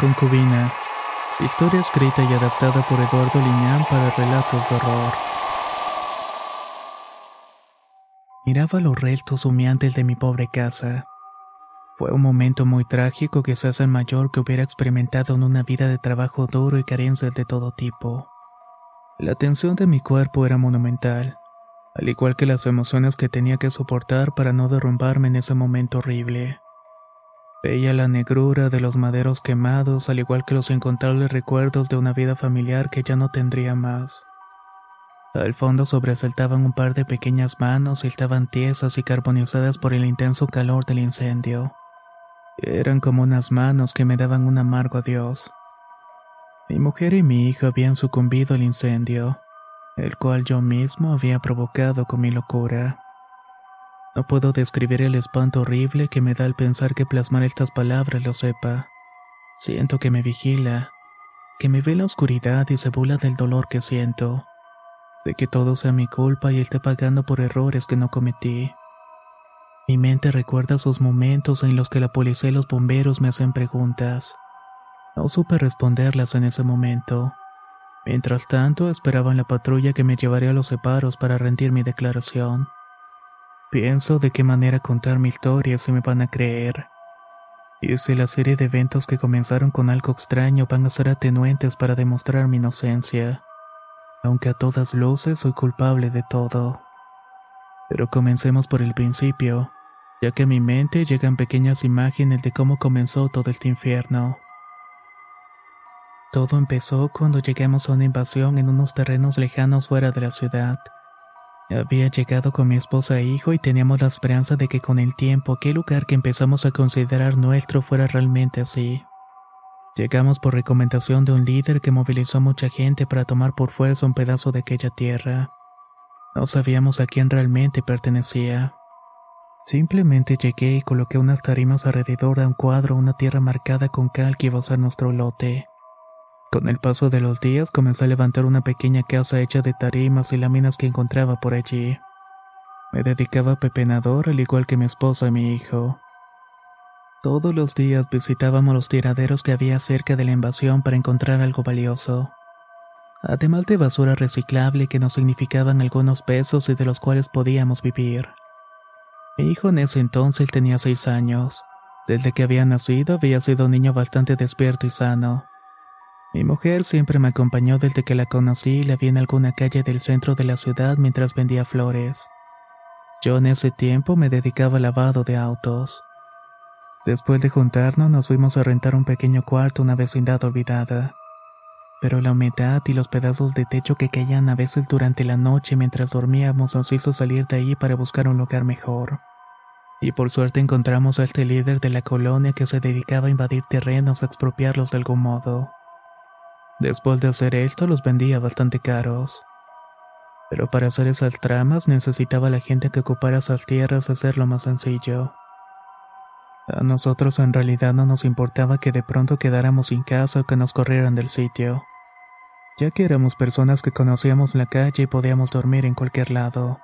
Concubina. Historia escrita y adaptada por Eduardo Liñán para relatos de horror. Miraba los restos humeantes de mi pobre casa. Fue un momento muy trágico, quizás el mayor que hubiera experimentado en una vida de trabajo duro y carencias de todo tipo. La tensión de mi cuerpo era monumental, al igual que las emociones que tenía que soportar para no derrumbarme en ese momento horrible. Veía la negrura de los maderos quemados, al igual que los incontables recuerdos de una vida familiar que ya no tendría más. Al fondo sobresaltaban un par de pequeñas manos y estaban tiesas y carbonizadas por el intenso calor del incendio. Eran como unas manos que me daban un amargo adiós. Mi mujer y mi hija habían sucumbido al incendio, el cual yo mismo había provocado con mi locura. No puedo describir el espanto horrible que me da al pensar que plasmar estas palabras lo sepa. Siento que me vigila, que me ve la oscuridad y se burla del dolor que siento, de que todo sea mi culpa y esté pagando por errores que no cometí. Mi mente recuerda esos momentos en los que la policía y los bomberos me hacen preguntas. No supe responderlas en ese momento. Mientras tanto, esperaban la patrulla que me llevaría a los separos para rendir mi declaración. Pienso de qué manera contar mi historia si me van a creer. Y si la serie de eventos que comenzaron con algo extraño van a ser atenuantes para demostrar mi inocencia. Aunque a todas luces soy culpable de todo. Pero comencemos por el principio, ya que a mi mente llegan pequeñas imágenes de cómo comenzó todo este infierno. Todo empezó cuando llegamos a una invasión en unos terrenos lejanos fuera de la ciudad. Había llegado con mi esposa e hijo y teníamos la esperanza de que con el tiempo aquel lugar que empezamos a considerar nuestro fuera realmente así. Llegamos por recomendación de un líder que movilizó a mucha gente para tomar por fuerza un pedazo de aquella tierra. No sabíamos a quién realmente pertenecía. Simplemente llegué y coloqué unas tarimas alrededor de un cuadro, una tierra marcada con cal que iba a ser nuestro lote. Con el paso de los días comencé a levantar una pequeña casa hecha de tarimas y láminas que encontraba por allí. Me dedicaba a pepenador al igual que mi esposa y mi hijo. Todos los días visitábamos los tiraderos que había cerca de la invasión para encontrar algo valioso. Además de basura reciclable que nos significaban algunos pesos y de los cuales podíamos vivir. Mi hijo en ese entonces tenía seis años. Desde que había nacido había sido un niño bastante despierto y sano. Mi mujer siempre me acompañó desde que la conocí y la vi en alguna calle del centro de la ciudad mientras vendía flores. Yo en ese tiempo me dedicaba al lavado de autos. Después de juntarnos nos fuimos a rentar un pequeño cuarto una vecindad olvidada. Pero la humedad y los pedazos de techo que caían a veces durante la noche mientras dormíamos nos hizo salir de ahí para buscar un lugar mejor. Y por suerte encontramos a este líder de la colonia que se dedicaba a invadir terrenos a expropiarlos de algún modo. Después de hacer esto los vendía bastante caros. Pero para hacer esas tramas necesitaba la gente que ocupara esas tierras hacerlo más sencillo. A nosotros en realidad no nos importaba que de pronto quedáramos sin casa o que nos corrieran del sitio, ya que éramos personas que conocíamos la calle y podíamos dormir en cualquier lado.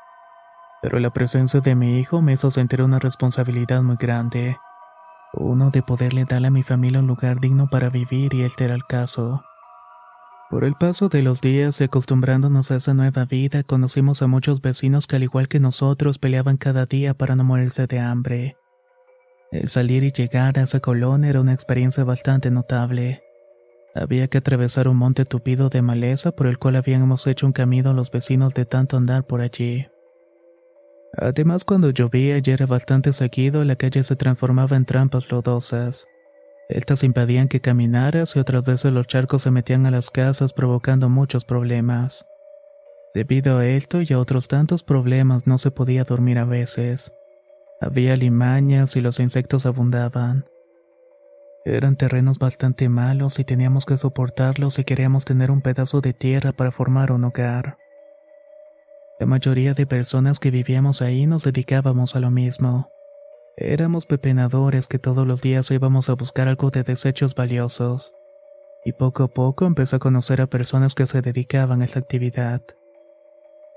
Pero la presencia de mi hijo me hizo sentir una responsabilidad muy grande. Uno de poderle dar a mi familia un lugar digno para vivir y este era el caso. Por el paso de los días y acostumbrándonos a esa nueva vida, conocimos a muchos vecinos que al igual que nosotros peleaban cada día para no morirse de hambre. El salir y llegar a esa colonia era una experiencia bastante notable. Había que atravesar un monte tupido de maleza por el cual habíamos hecho un camino los vecinos de tanto andar por allí. Además, cuando llovía y era bastante seguido, la calle se transformaba en trampas lodosas. Estas impedían que caminaras y otras veces los charcos se metían a las casas provocando muchos problemas. Debido a esto y a otros tantos problemas no se podía dormir a veces. Había limañas y los insectos abundaban. Eran terrenos bastante malos y teníamos que soportarlos si queríamos tener un pedazo de tierra para formar un hogar. La mayoría de personas que vivíamos ahí nos dedicábamos a lo mismo. Éramos pepenadores que todos los días íbamos a buscar algo de desechos valiosos. Y poco a poco empecé a conocer a personas que se dedicaban a esta actividad.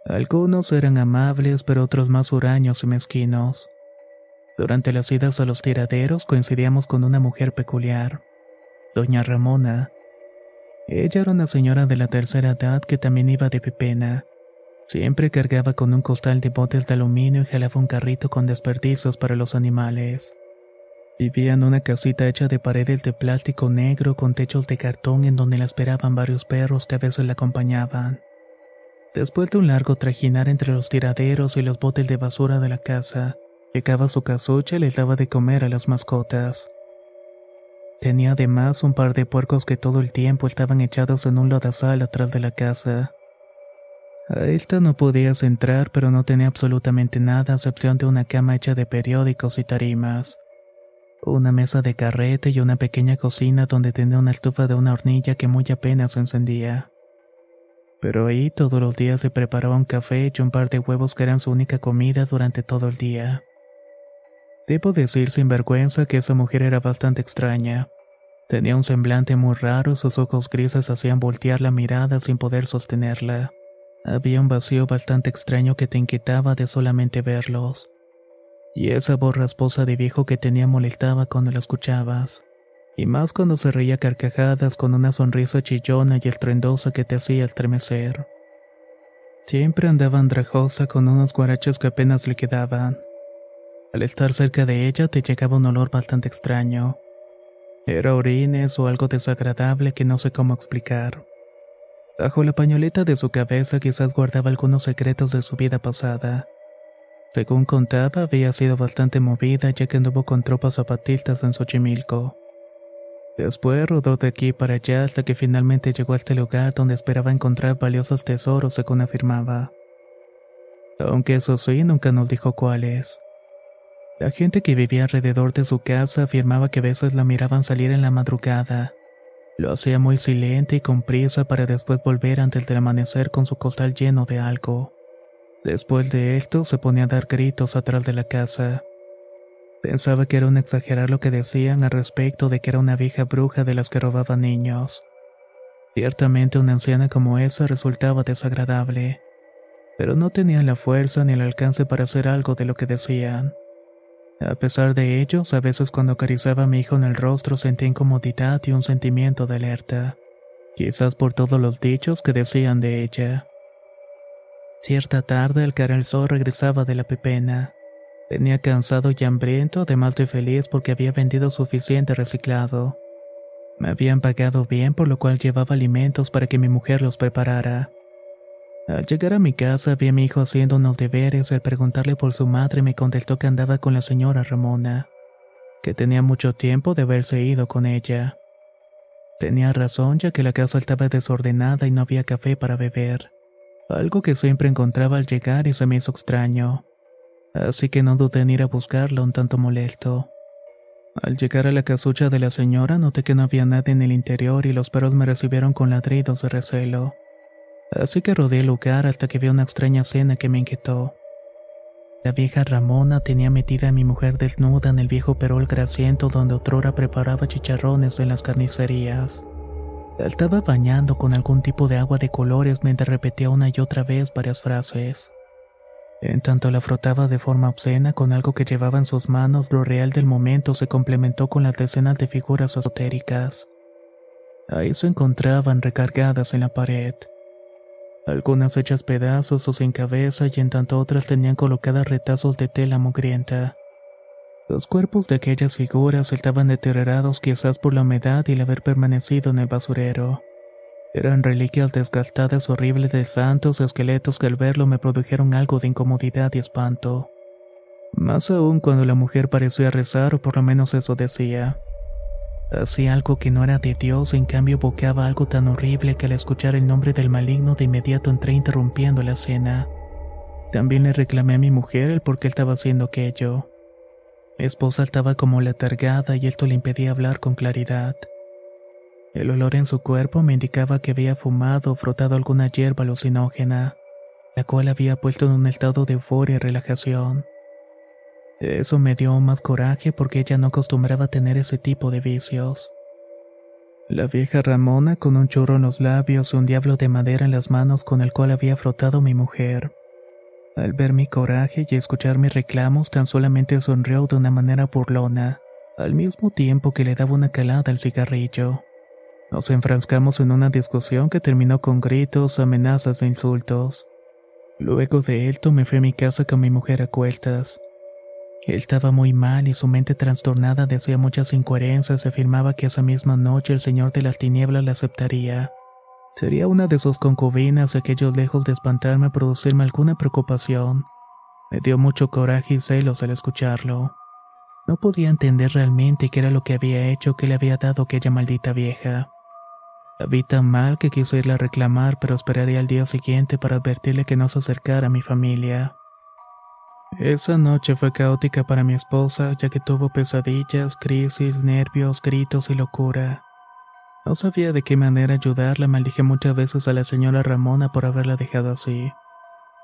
Algunos eran amables, pero otros más huraños y mezquinos. Durante las idas a los tiraderos coincidíamos con una mujer peculiar, doña Ramona. Ella era una señora de la tercera edad que también iba de pepena. Siempre cargaba con un costal de botes de aluminio y jalaba un carrito con desperdicios para los animales. Vivía en una casita hecha de paredes de plástico negro con techos de cartón en donde la esperaban varios perros que a veces la acompañaban. Después de un largo trajinar entre los tiraderos y los botes de basura de la casa, Llegaba a su casucha y les daba de comer a las mascotas. Tenía además un par de puercos que todo el tiempo estaban echados en un lodazal atrás de la casa. A esta no podías entrar, pero no tenía absolutamente nada a excepción de una cama hecha de periódicos y tarimas. Una mesa de carrete y una pequeña cocina donde tenía una estufa de una hornilla que muy apenas se encendía. Pero ahí todos los días se preparaba un café y un par de huevos que eran su única comida durante todo el día. Debo decir sin vergüenza que esa mujer era bastante extraña. Tenía un semblante muy raro, sus ojos grises hacían voltear la mirada sin poder sostenerla. Había un vacío bastante extraño que te inquietaba de solamente verlos. Y esa voz rasposa de viejo que tenía molestaba cuando la escuchabas. Y más cuando se reía carcajadas con una sonrisa chillona y estruendosa que te hacía estremecer. Siempre andaba andrajosa con unos guaraches que apenas le quedaban. Al estar cerca de ella te llegaba un olor bastante extraño. Era orines o algo desagradable que no sé cómo explicar. Bajo la pañoleta de su cabeza quizás guardaba algunos secretos de su vida pasada. Según contaba, había sido bastante movida ya que anduvo con tropas zapatistas en Xochimilco. Después rodó de aquí para allá hasta que finalmente llegó a este lugar donde esperaba encontrar valiosos tesoros según afirmaba. Aunque eso sí, nunca nos dijo cuáles. La gente que vivía alrededor de su casa afirmaba que a veces la miraban salir en la madrugada. Lo hacía muy silente y con prisa para después volver antes del amanecer con su costal lleno de algo. Después de esto se ponía a dar gritos atrás de la casa. Pensaba que era un exagerar lo que decían al respecto de que era una vieja bruja de las que robaba niños. Ciertamente una anciana como esa resultaba desagradable, pero no tenía la fuerza ni el alcance para hacer algo de lo que decían. A pesar de ellos, a veces cuando acariciaba a mi hijo en el rostro sentía incomodidad y un sentimiento de alerta, quizás por todos los dichos que decían de ella. Cierta tarde al el sol regresaba de la pepena. Venía cansado y hambriento, además de feliz porque había vendido suficiente reciclado. Me habían pagado bien, por lo cual llevaba alimentos para que mi mujer los preparara. Al llegar a mi casa vi a mi hijo haciendo unos deberes y al preguntarle por su madre me contestó que andaba con la señora Ramona, que tenía mucho tiempo de haberse ido con ella. Tenía razón ya que la casa estaba desordenada y no había café para beber, algo que siempre encontraba al llegar y se me hizo extraño. Así que no dudé en ir a buscarlo un tanto molesto. Al llegar a la casucha de la señora noté que no había nadie en el interior y los perros me recibieron con ladridos de recelo. Así que rodeé el lugar hasta que vi una extraña escena que me inquietó. La vieja Ramona tenía metida a mi mujer desnuda en el viejo perol grasiento donde otrora preparaba chicharrones en las carnicerías. La estaba bañando con algún tipo de agua de colores mientras repetía una y otra vez varias frases. En tanto la frotaba de forma obscena con algo que llevaba en sus manos, lo real del momento se complementó con las decenas de figuras esotéricas. Ahí se encontraban recargadas en la pared algunas hechas pedazos o sin cabeza y en tanto otras tenían colocadas retazos de tela mugrienta. Los cuerpos de aquellas figuras estaban deteriorados quizás por la humedad y el haber permanecido en el basurero. Eran reliquias desgastadas horribles de santos esqueletos que al verlo me produjeron algo de incomodidad y espanto. Más aún cuando la mujer parecía rezar o por lo menos eso decía. Hacía algo que no era de Dios, en cambio boqueaba algo tan horrible que al escuchar el nombre del maligno de inmediato entré interrumpiendo la cena. También le reclamé a mi mujer el por qué estaba haciendo aquello. Mi esposa estaba como letargada y esto le impedía hablar con claridad. El olor en su cuerpo me indicaba que había fumado o frotado alguna hierba alucinógena, la cual había puesto en un estado de euforia y relajación. Eso me dio más coraje porque ella no acostumbraba tener ese tipo de vicios. La vieja Ramona con un churro en los labios y un diablo de madera en las manos con el cual había frotado mi mujer. Al ver mi coraje y escuchar mis reclamos, tan solamente sonrió de una manera burlona, al mismo tiempo que le daba una calada al cigarrillo. Nos enfrascamos en una discusión que terminó con gritos, amenazas e insultos. Luego de esto me fui a mi casa con mi mujer a cuestas. Estaba muy mal y su mente trastornada decía muchas incoherencias y afirmaba que esa misma noche el Señor de las Tinieblas la aceptaría. Sería una de sus concubinas aquellos lejos de espantarme producirme alguna preocupación. Me dio mucho coraje y celos al escucharlo. No podía entender realmente qué era lo que había hecho que le había dado aquella maldita vieja. Había tan mal que quise irle a reclamar, pero esperaría al día siguiente para advertirle que no se acercara a mi familia. Esa noche fue caótica para mi esposa, ya que tuvo pesadillas, crisis, nervios, gritos y locura. No sabía de qué manera ayudarla, maldije muchas veces a la señora Ramona por haberla dejado así.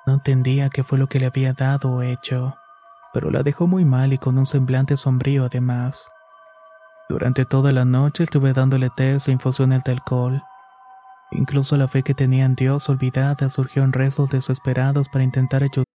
No entendía qué fue lo que le había dado o hecho, pero la dejó muy mal y con un semblante sombrío además. Durante toda la noche estuve dándole té e infusiones de alcohol. Incluso la fe que tenía en Dios olvidada surgió en rezos desesperados para intentar ayudar.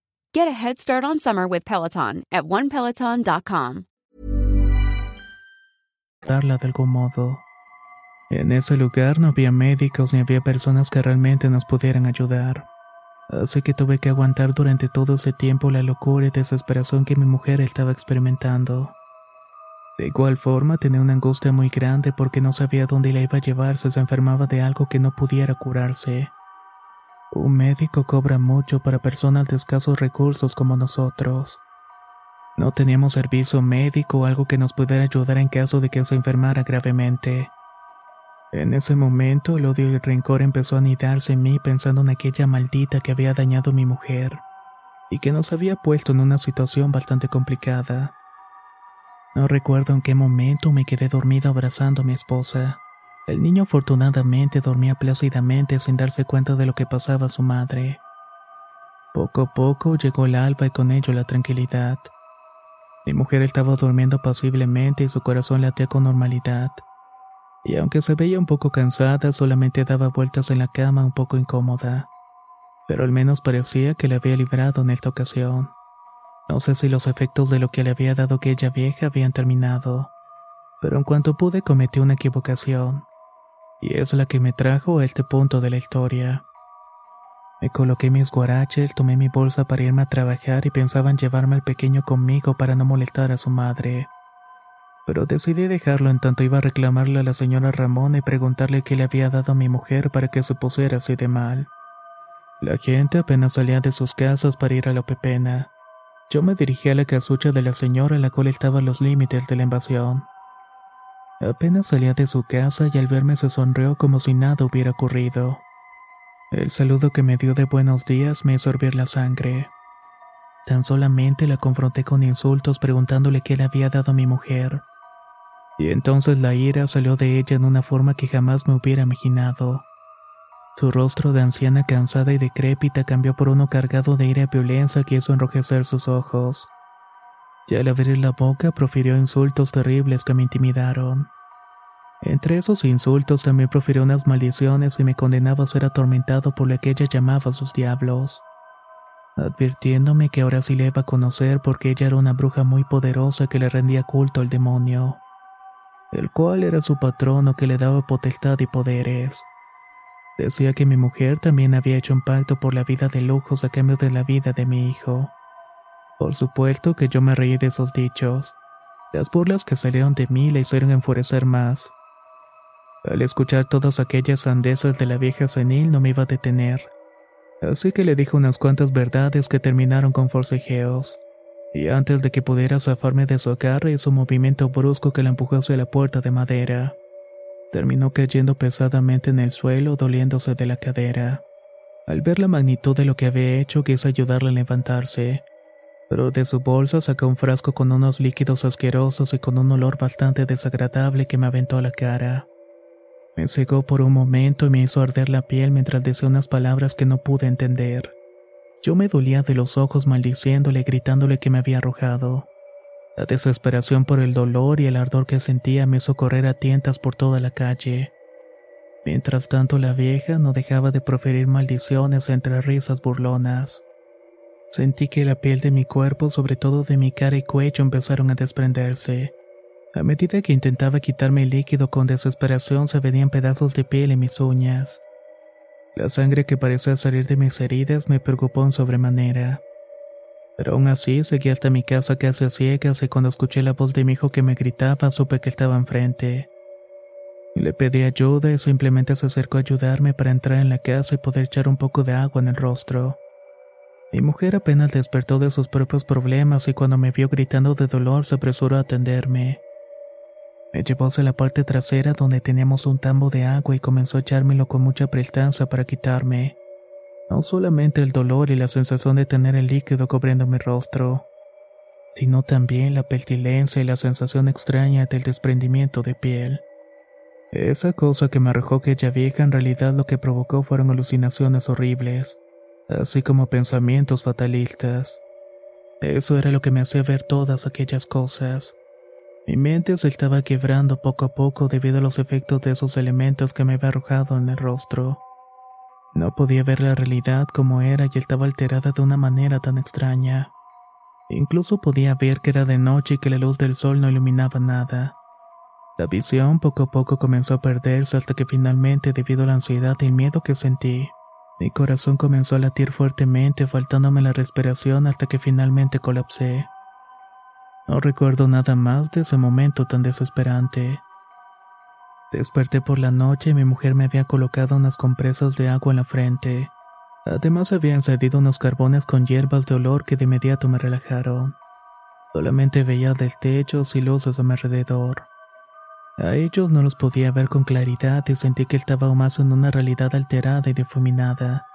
Get a head start on summer with Peloton at onepeloton.com. Darla de algún modo. En ese lugar no había médicos ni había personas que realmente nos pudieran ayudar. Así que tuve que aguantar durante todo ese tiempo la locura y desesperación que mi mujer estaba experimentando. De igual forma tenía una angustia muy grande porque no sabía dónde la iba a llevar si se enfermaba de algo que no pudiera curarse. Un médico cobra mucho para personas de escasos recursos como nosotros. No teníamos servicio médico o algo que nos pudiera ayudar en caso de que se enfermara gravemente. En ese momento el odio y el rencor empezó a anidarse en mí pensando en aquella maldita que había dañado a mi mujer y que nos había puesto en una situación bastante complicada. No recuerdo en qué momento me quedé dormido abrazando a mi esposa. El niño afortunadamente dormía plácidamente sin darse cuenta de lo que pasaba a su madre. Poco a poco llegó el alba y con ello la tranquilidad. Mi mujer estaba durmiendo pasiblemente y su corazón latía con normalidad. Y aunque se veía un poco cansada, solamente daba vueltas en la cama un poco incómoda. Pero al menos parecía que le había librado en esta ocasión. No sé si los efectos de lo que le había dado aquella vieja habían terminado, pero en cuanto pude cometí una equivocación y es la que me trajo a este punto de la historia. Me coloqué mis guaraches, tomé mi bolsa para irme a trabajar y pensaba en llevarme al pequeño conmigo para no molestar a su madre. Pero decidí dejarlo en tanto iba a reclamarle a la señora Ramón y preguntarle qué le había dado a mi mujer para que se pusiera así de mal. La gente apenas salía de sus casas para ir a la pepena. Yo me dirigí a la casucha de la señora, la cual estaba a los límites de la invasión. Apenas salía de su casa y al verme se sonrió como si nada hubiera ocurrido. El saludo que me dio de buenos días me hizo hervir la sangre. Tan solamente la confronté con insultos preguntándole qué le había dado a mi mujer. Y entonces la ira salió de ella en una forma que jamás me hubiera imaginado. Su rostro de anciana cansada y decrépita cambió por uno cargado de ira y violencia que hizo enrojecer sus ojos. Y al abrir la boca profirió insultos terribles que me intimidaron. Entre esos insultos también profirió unas maldiciones y me condenaba a ser atormentado por lo que ella llamaba sus diablos, advirtiéndome que ahora sí le iba a conocer porque ella era una bruja muy poderosa que le rendía culto al demonio, el cual era su patrono que le daba potestad y poderes. Decía que mi mujer también había hecho un pacto por la vida de lujos a cambio de la vida de mi hijo. Por supuesto que yo me reí de esos dichos. Las burlas que salieron de mí le hicieron enfurecer más. Al escuchar todas aquellas sandeces de la vieja senil no me iba a detener. Así que le dije unas cuantas verdades que terminaron con forcejeos. Y antes de que pudiera zafarme de su agarre hizo un movimiento brusco que la empujó hacia la puerta de madera. Terminó cayendo pesadamente en el suelo, doliéndose de la cadera. Al ver la magnitud de lo que había hecho, quise ayudarle a levantarse, pero de su bolsa sacó un frasco con unos líquidos asquerosos y con un olor bastante desagradable que me aventó a la cara. Me cegó por un momento y me hizo arder la piel mientras decía unas palabras que no pude entender. Yo me dolía de los ojos maldiciéndole y gritándole que me había arrojado. La desesperación por el dolor y el ardor que sentía me hizo correr a tientas por toda la calle. Mientras tanto la vieja no dejaba de proferir maldiciones entre risas burlonas. Sentí que la piel de mi cuerpo, sobre todo de mi cara y cuello, empezaron a desprenderse. A medida que intentaba quitarme el líquido con desesperación, se venían pedazos de piel en mis uñas. La sangre que parecía salir de mis heridas me preocupó en sobremanera. Pero aún así seguí hasta mi casa casi a ciegas y cuando escuché la voz de mi hijo que me gritaba supe que estaba enfrente. Le pedí ayuda y simplemente se acercó a ayudarme para entrar en la casa y poder echar un poco de agua en el rostro. Mi mujer apenas despertó de sus propios problemas y cuando me vio gritando de dolor se apresuró a atenderme. Me llevó hacia la parte trasera donde teníamos un tambo de agua y comenzó a echármelo con mucha prestancia para quitarme. No solamente el dolor y la sensación de tener el líquido cubriendo mi rostro, sino también la pestilencia y la sensación extraña del desprendimiento de piel. Esa cosa que me arrojó aquella vieja en realidad lo que provocó fueron alucinaciones horribles así como pensamientos fatalistas. Eso era lo que me hacía ver todas aquellas cosas. Mi mente se estaba quebrando poco a poco debido a los efectos de esos elementos que me había arrojado en el rostro. No podía ver la realidad como era y estaba alterada de una manera tan extraña. Incluso podía ver que era de noche y que la luz del sol no iluminaba nada. La visión poco a poco comenzó a perderse hasta que finalmente, debido a la ansiedad y el miedo que sentí, mi corazón comenzó a latir fuertemente, faltándome la respiración hasta que finalmente colapsé. No recuerdo nada más de ese momento tan desesperante. Desperté por la noche y mi mujer me había colocado unas compresas de agua en la frente. Además había encendido unos carbones con hierbas de olor que de inmediato me relajaron. Solamente veía destellos y luces a mi alrededor. A ellos no los podía ver con claridad y sentí que estaba más en una realidad alterada y difuminada.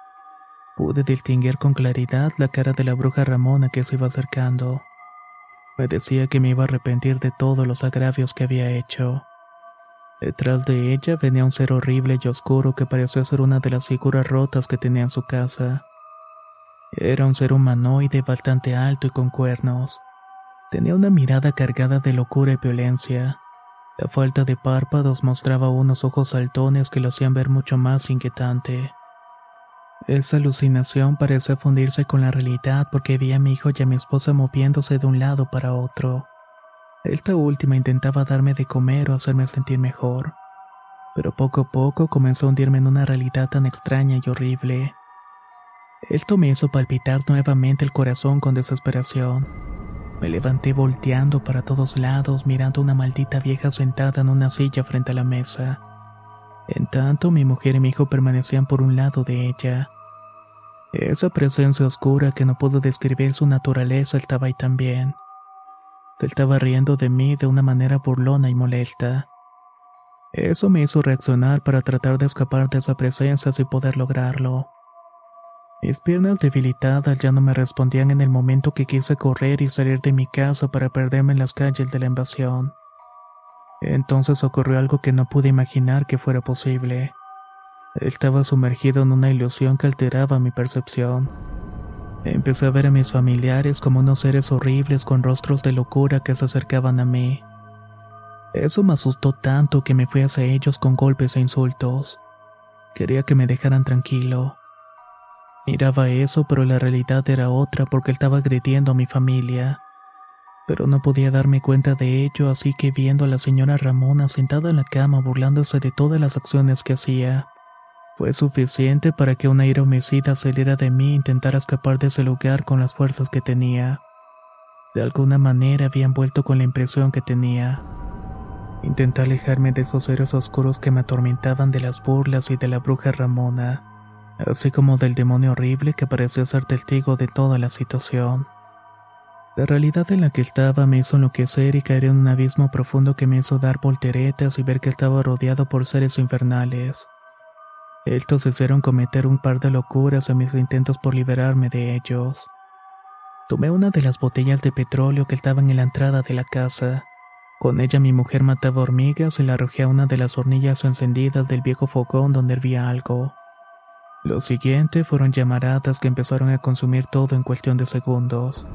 Pude distinguir con claridad la cara de la bruja Ramona que se iba acercando. Me decía que me iba a arrepentir de todos los agravios que había hecho. Detrás de ella venía un ser horrible y oscuro que parecía ser una de las figuras rotas que tenía en su casa. Era un ser humanoide bastante alto y con cuernos. Tenía una mirada cargada de locura y violencia. La falta de párpados mostraba unos ojos saltones que lo hacían ver mucho más inquietante. Esa alucinación parecía fundirse con la realidad porque vi a mi hijo y a mi esposa moviéndose de un lado para otro. Esta última intentaba darme de comer o hacerme sentir mejor, pero poco a poco comenzó a hundirme en una realidad tan extraña y horrible. Esto me hizo palpitar nuevamente el corazón con desesperación. Me levanté volteando para todos lados mirando a una maldita vieja sentada en una silla frente a la mesa. En tanto, mi mujer y mi hijo permanecían por un lado de ella. Esa presencia oscura que no puedo describir su naturaleza estaba ahí también. Se estaba riendo de mí de una manera burlona y molesta. Eso me hizo reaccionar para tratar de escapar de esa presencia sin poder lograrlo. Mis piernas debilitadas ya no me respondían en el momento que quise correr y salir de mi casa para perderme en las calles de la invasión. Entonces ocurrió algo que no pude imaginar que fuera posible. Estaba sumergido en una ilusión que alteraba mi percepción. Empecé a ver a mis familiares como unos seres horribles con rostros de locura que se acercaban a mí. Eso me asustó tanto que me fui hacia ellos con golpes e insultos. Quería que me dejaran tranquilo. Miraba eso, pero la realidad era otra porque estaba agrediendo a mi familia. Pero no podía darme cuenta de ello, así que viendo a la señora Ramona sentada en la cama burlándose de todas las acciones que hacía, fue suficiente para que una ira homicida saliera de mí e intentara escapar de ese lugar con las fuerzas que tenía. De alguna manera habían vuelto con la impresión que tenía. Intenté alejarme de esos seres oscuros que me atormentaban de las burlas y de la bruja Ramona, así como del demonio horrible que parecía ser testigo de toda la situación. La realidad en la que estaba me hizo enloquecer y caer en un abismo profundo que me hizo dar volteretas y ver que estaba rodeado por seres infernales. Estos hicieron cometer un par de locuras en mis intentos por liberarme de ellos. Tomé una de las botellas de petróleo que estaban en la entrada de la casa con ella mi mujer mataba hormigas y la arrojé a una de las hornillas encendidas del viejo fogón donde hervía algo. Lo siguiente fueron llamaradas que empezaron a consumir todo en cuestión de segundos.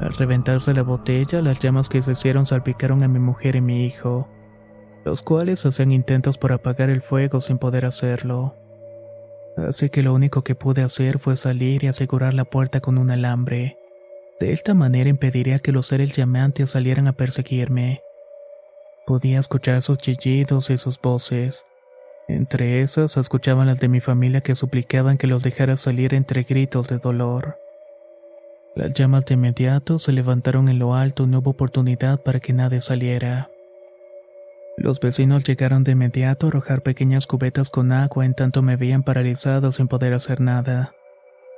Al reventarse la botella, las llamas que se hicieron salpicaron a mi mujer y mi hijo, los cuales hacían intentos por apagar el fuego sin poder hacerlo. Así que lo único que pude hacer fue salir y asegurar la puerta con un alambre. De esta manera impediría que los seres llamantes salieran a perseguirme. Podía escuchar sus chillidos y sus voces. Entre esas escuchaban las de mi familia que suplicaban que los dejara salir entre gritos de dolor. Las llamas de inmediato se levantaron en lo alto y no hubo oportunidad para que nadie saliera. Los vecinos llegaron de inmediato a arrojar pequeñas cubetas con agua en tanto me veían paralizado sin poder hacer nada.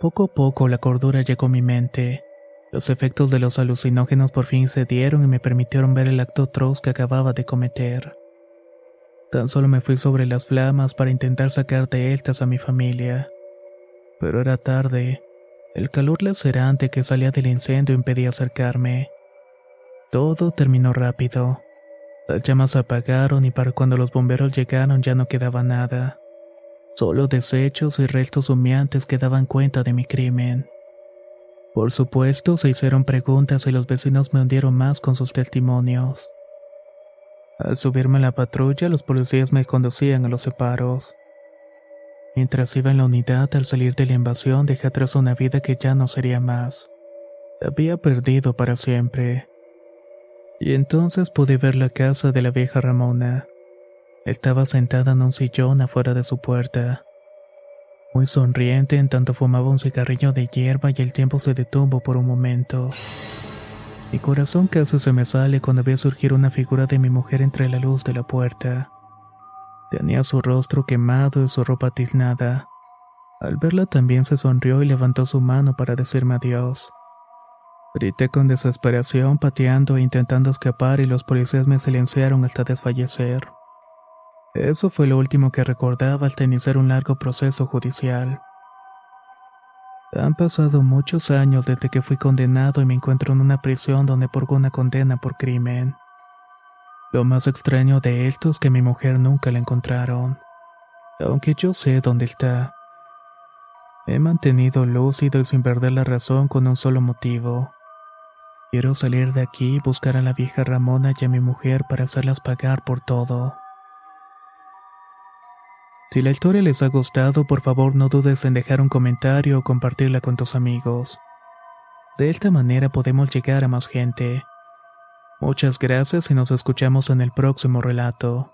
Poco a poco la cordura llegó a mi mente. Los efectos de los alucinógenos por fin se dieron y me permitieron ver el acto atroz que acababa de cometer. Tan solo me fui sobre las flamas para intentar sacar de estas a mi familia. Pero era tarde. El calor lacerante que salía del incendio impedía acercarme. Todo terminó rápido. Las llamas se apagaron y para cuando los bomberos llegaron ya no quedaba nada. Solo desechos y restos humeantes que daban cuenta de mi crimen. Por supuesto, se hicieron preguntas y los vecinos me hundieron más con sus testimonios. Al subirme a la patrulla, los policías me conducían a los separos. Mientras iba en la unidad, al salir de la invasión, dejé atrás una vida que ya no sería más. había perdido para siempre. Y entonces pude ver la casa de la vieja Ramona. Estaba sentada en un sillón afuera de su puerta muy sonriente en tanto fumaba un cigarrillo de hierba y el tiempo se detuvo por un momento. Mi corazón casi se me sale cuando veo surgir una figura de mi mujer entre la luz de la puerta. Tenía su rostro quemado y su ropa tiznada. Al verla también se sonrió y levantó su mano para decirme adiós. Grité con desesperación, pateando e intentando escapar y los policías me silenciaron hasta desfallecer. Eso fue lo último que recordaba al iniciar un largo proceso judicial. Han pasado muchos años desde que fui condenado y me encuentro en una prisión donde purgo una condena por crimen. Lo más extraño de esto es que mi mujer nunca la encontraron, aunque yo sé dónde está. He mantenido lúcido y sin perder la razón con un solo motivo. Quiero salir de aquí y buscar a la vieja Ramona y a mi mujer para hacerlas pagar por todo. Si la historia les ha gustado, por favor no dudes en dejar un comentario o compartirla con tus amigos. De esta manera podemos llegar a más gente. Muchas gracias y nos escuchamos en el próximo relato.